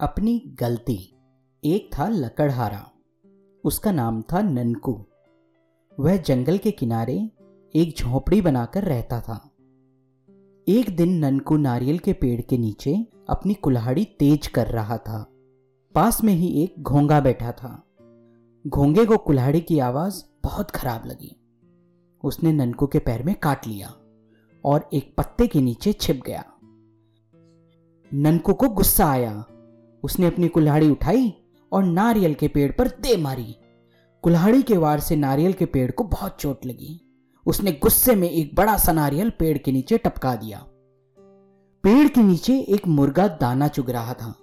अपनी गलती। एक था लकड़हारा। उसका नाम था ननकू। वह जंगल के किनारे एक झोपड़ी बनाकर रहता था। एक दिन ननकू नारियल के पेड़ के नीचे अपनी कुल्हाड़ी तेज कर रहा था। पास में ही एक घोंगा बैठा था। घोंगे को कुल्हाड़ी की आवाज़ बहुत खराब लगी। उसने ननकू के पैर में काट लिया और एक पत्ते के नीचे छिप गया। ननकू को गुस्सा आया। उसने अपनी कुल्हाड़ी उठाई और नारियल के पेड़ पर दे मारी। कुल्हाड़ी के वार से नारियल के पेड़ को बहुत चोट लगी। उसने गुस्से में एक बड़ा सा नारियल पेड़ के नीचे टपका दिया। पेड़ के नीचे एक मुर्गा दाना चुग रहा था।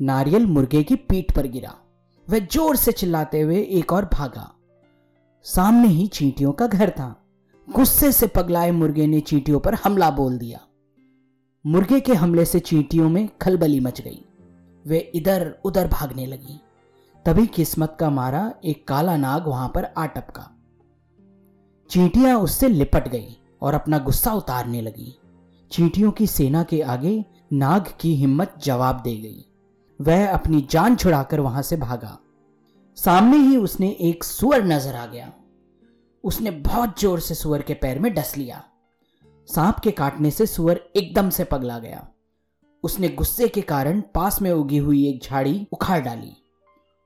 नारियल मुर्गे की पीठ पर गिरा। वह ज़ोर से चिल्लाते हुए एक और भागा। सामने ही चींटियों का घर था। गुस्से से पगलाए मुर्गे ने चींटियों पर हमला बोल दिया। मुर्गे के हमले से चींटियों में खलबली मच गई। वे इधर उधर भागने लगी। तभी किस्मत का मारा एक काला नाग वहाँ पर आ टपका। चींटियाँ उससे लिपट गई और अपना गुस्सा उतारने लगी। चींटियों की सेना के आगे नाग की हिम्मत जवाब दे गई। वह अपनी जान छुड़ाकर वहाँ से भागा। सामने ही उसने एक सुअर नज़र आ गया। उसने बहुत ज़ोर से सुअर के पैर में डस लिया। सांप के काटने से सुअर एकदम से पगला गया। उसने गुस्से के कारण पास में उगी हुई एक झाड़ी उखाड़ डाली।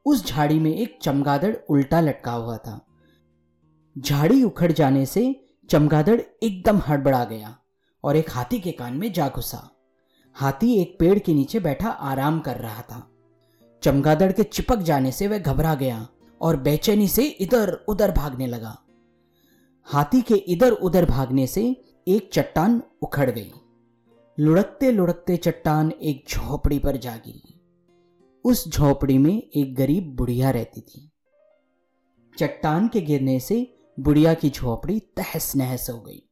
उस झाड़ी में एक चमगादड़ उल्टा लटका हुआ था। झाड़ी उखड़ जाने से चमगादड़ एकदम हड़बड़ा गया और एक हाथी के कान में जा घुसा। हाथी एक पेड़ के नीचे बैठा आराम कर रहा था। चमगादड़ के चिपक जाने से वह घबरा गया और बेचैनी से इधर उधर भागने लगा। हाथी के इधर उधर भागने से एक चट्टान उखड़ गई। लुढ़कते लुढ़कते चट्टान एक झोपड़ी पर जा गिरी। उस झोपड़ी में एक गरीब बुढ़िया रहती थी। चट्टान के गिरने से बुढ़िया की झोपड़ी तहस नहस हो गई।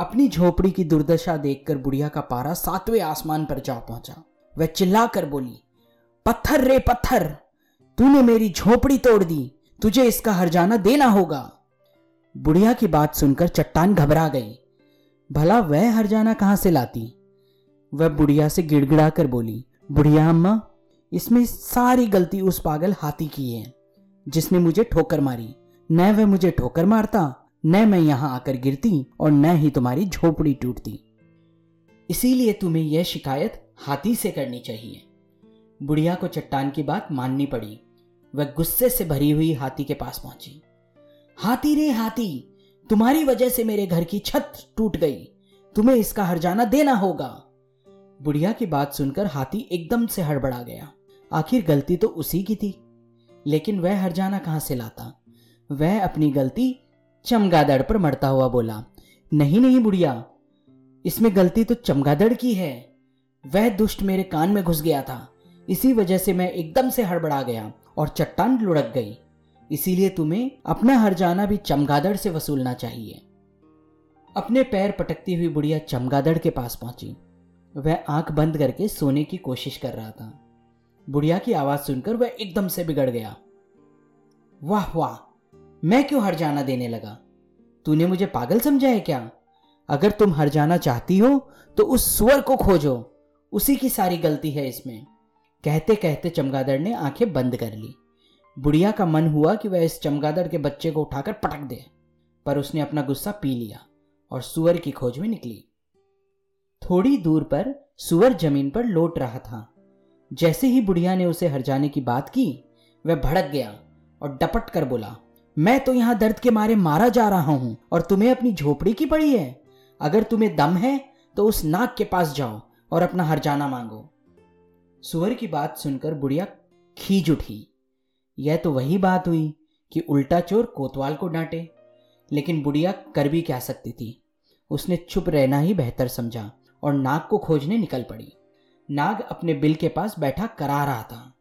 अपनी झोपड़ी की दुर्दशा देखकर बुढ़िया का पारा सातवें आसमान पर जा पहुँचा। वह चिल्लाकर बोली, पत्थर रे पत्थर, तूने मेरी झोपड़ी तोड़ दी, तुझे इसका हरजाना देना होगा। बुढ़िया की बात सुनकर चट्टान घबरा गई। भला वह हरजाना कहाँ से लाती? वह बुढ़िया से गिड़गिड़ा कर बोली, बुढ़िया अम्मा, इसमें सारी गलती उस पागल हाथी की है, जिसने मुझे ठोकर मारी। न वह मुझे ठोकर मारता, न मैं यहाँ आकर गिरती और न ही तुम्हारी झोपड़ी टूटती। इसीलिए तुम्हें यह शिकायत हाथी से करनी चाहिए बुढ़िया को चट्टान की बात माननी पड़ी। वह गुस्से से भरी हुई हाथी के पास पहुँची। हाथी रे हाथी तुम्हारी वजह से मेरे घर की छत टूट गई। तुम्हें इसका हरजाना देना होगा। बुढ़िया की बात सुनकर हाथी एकदम से हड़बड़ा गया। आखिर गलती तो उसी की थी। लेकिन वह हरजाना कहाँ से लाता? वह अपनी गलती चमगादड़ पर मरता हुआ बोला, नहीं नहीं बुढ़िया, इसमें गलती तो चमगादड़ की है। वह दुष्ट मेरे कान में घुस गया था। इसी वजह से मैं एकदम से हड़बड़ा गया और चट्टान लुढ़क गई। इसीलिए तुम्हें अपना हरजाना भी चमगादड़ से वसूलना चाहिए। अपने पैर पटकती हुई बुढ़िया चमगादड़ के पास पहुँची। वह आँख बंद करके सोने की कोशिश कर रहा था। बुढ़िया की आवाज़ सुनकर वह एकदम से बिगड़ गया। वाह वाह, मैं क्यों हरजाना देने लगा? तूने मुझे पागल समझा है क्या? अगर तुम हरजाना चाहती हो तो उस सुअर को खोजो। उसी की सारी गलती है इसमें। कहते कहते चमगादड़ ने आँखें बंद कर ली। बुढ़िया का मन हुआ कि वह इस चमगादड़ के बच्चे को उठाकर पटक दे, पर उसने अपना गुस्सा पी लिया और सुअर की खोज में निकली। थोड़ी दूर पर सुअर ज़मीन पर लौट रहा था। जैसे ही बुढ़िया ने उसे हर जाने की बात की, वह भड़क गया और डपट कर बोला, मैं तो यहाँ दर्द के मारे मारा जा रहा हूँ और तुम्हें अपनी झोपड़ी की पड़ी है। अगर तुम्हें दम है तो उस नाक के पास जाओ और अपना हरजाना मांगो। सुअर की बात सुनकर बुढ़िया खींच उठी। यह तो वही बात हुई कि उल्टा चोर कोतवाल को डांटे। लेकिन बुढ़िया कर भी क्या सकती थी? उसने चुप रहना ही बेहतर समझा और नाग को खोजने निकल पड़ी। नाग अपने बिल के पास बैठा करा रहा था।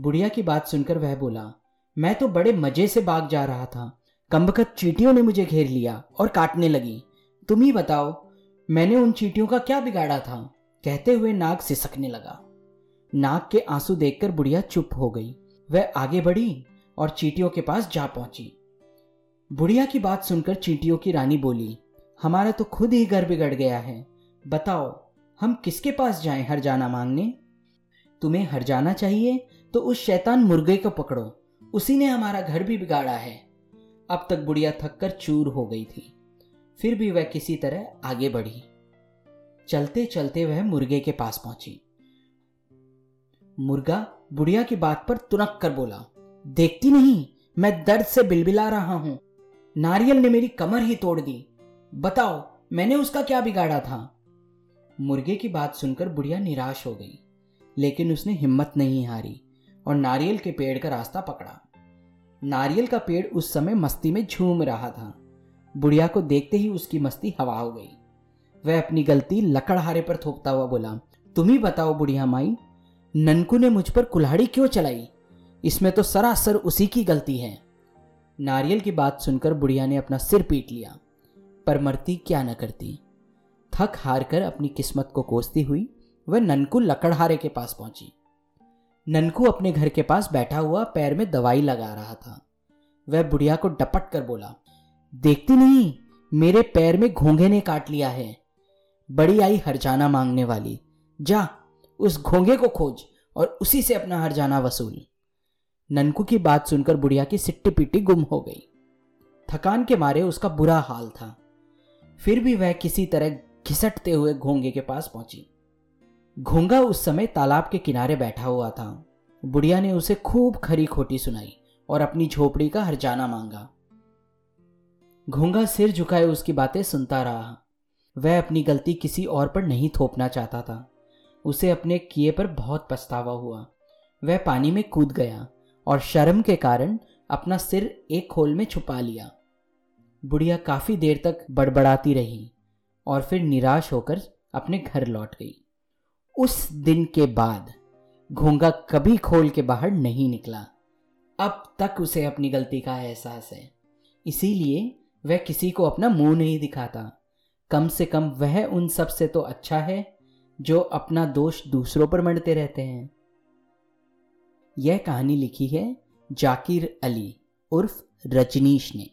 बुढ़िया की बात सुनकर वह बोला, मैं तो बड़े मज़े से भाग जा रहा था। कम्बकत चीटियों ने मुझे घेर लिया और काटने लगी। तुम ही बताओ, मैंने उन चीटियों का क्या बिगाड़ा था? कहते हुए नाग सिसकने लगा। नाग के आँसू देखकर बुढ़िया चुप हो गई। वह आगे बढ़ी और चीटियों के पास जा पहुँची। बुढ़िया की बात सुनकर चीटियों की रानी बोली, हमारा तो खुद ही घर बिगड़ गया है। बताओ, हम किसके पास जाएँ हर जाना मांगने? तुम्हें हर जाना चाहिए तो उस शैतान मुर्गे को पकड़ो, उसी ने हमारा घर भी बिगाड़ा है। अब तक बुढ़िया थककर चूर हो गई थी। फिर भी वह किसी तरह आगे बढ़ी। चलते चलते वह मुर्गे के पास पहुँची। मुर्गा बुढ़िया की बात पर तुनक कर बोला, देखती नहीं, मैं दर्द से बिलबिला रहा हूँ। नारियल ने मेरी कमर ही तोड़ दी। बताओ, मैंने उसका क्या बिगाड़ा था? मुर्गे की बात सुनकर बुढ़िया निराश हो गई, लेकिन उसने हिम्मत नहीं हारी और नारियल के पेड़ का रास्ता पकड़ा। नारियल का पेड़ उस समय मस्ती में झूम रहा था। बुढ़िया को देखते ही उसकी मस्ती हवा हो गई। वह अपनी गलती लकड़हारे पर थोपता हुआ बोला, तुम ही बताओ बुढ़िया माई ननकू ने मुझ पर कुल्हाड़ी क्यों चलाई? इसमें तो सरासर उसी की गलती है। नारियल की बात सुनकर बुढ़िया ने अपना सिर पीट लिया, पर मरती क्या न करती। थक हार कर अपनी किस्मत को कोसती हुई वह ननकू लकड़हारे के पास पहुँची। ननकू अपने घर के पास बैठा हुआ पैर में दवाई लगा रहा था। वह बुढ़िया को डपट कर बोला, देखती नहीं, मेरे पैर में घोंघे ने काट लिया है। बड़ी आई हरजाना मांगने वाली, जा उस घोंघे को खोज और उसी से अपना हरजाना वसूल। ननकू की बात सुनकर बुढ़िया की सिट्टी पिट्टी गुम हो गई। थकान के मारे उसका बुरा हाल था। फिर भी वह किसी तरह घिसटते हुए घोंगे के पास पहुँची। घोंगा उस समय तालाब के किनारे बैठा हुआ था। बुढ़िया ने उसे खूब खरी खोटी सुनाई और अपनी झोपड़ी का हरजाना मांगा। घोंगा सिर झुकाए उसकी बातें सुनता रहा। वह अपनी गलती किसी और पर नहीं थोपना चाहता था। उसे अपने किए पर बहुत पछतावा हुआ। वह पानी में कूद गया और शर्म के कारण अपना सिर एक खोल में छुपा लिया। बुढ़िया काफ़ी देर तक बड़बड़ाती रही और फिर निराश होकर अपने घर लौट गई। उस दिन के बाद घोंगा कभी खोल के बाहर नहीं निकला। अब तक उसे अपनी गलती का एहसास है। इसीलिए वह किसी को अपना मुँह नहीं दिखाता। कम से कम वह उन सबसे तो अच्छा है जो अपना दोष दूसरों पर मंडते रहते हैं। यह कहानी लिखी है जाकिर अली उर्फ़ रजनीश ने।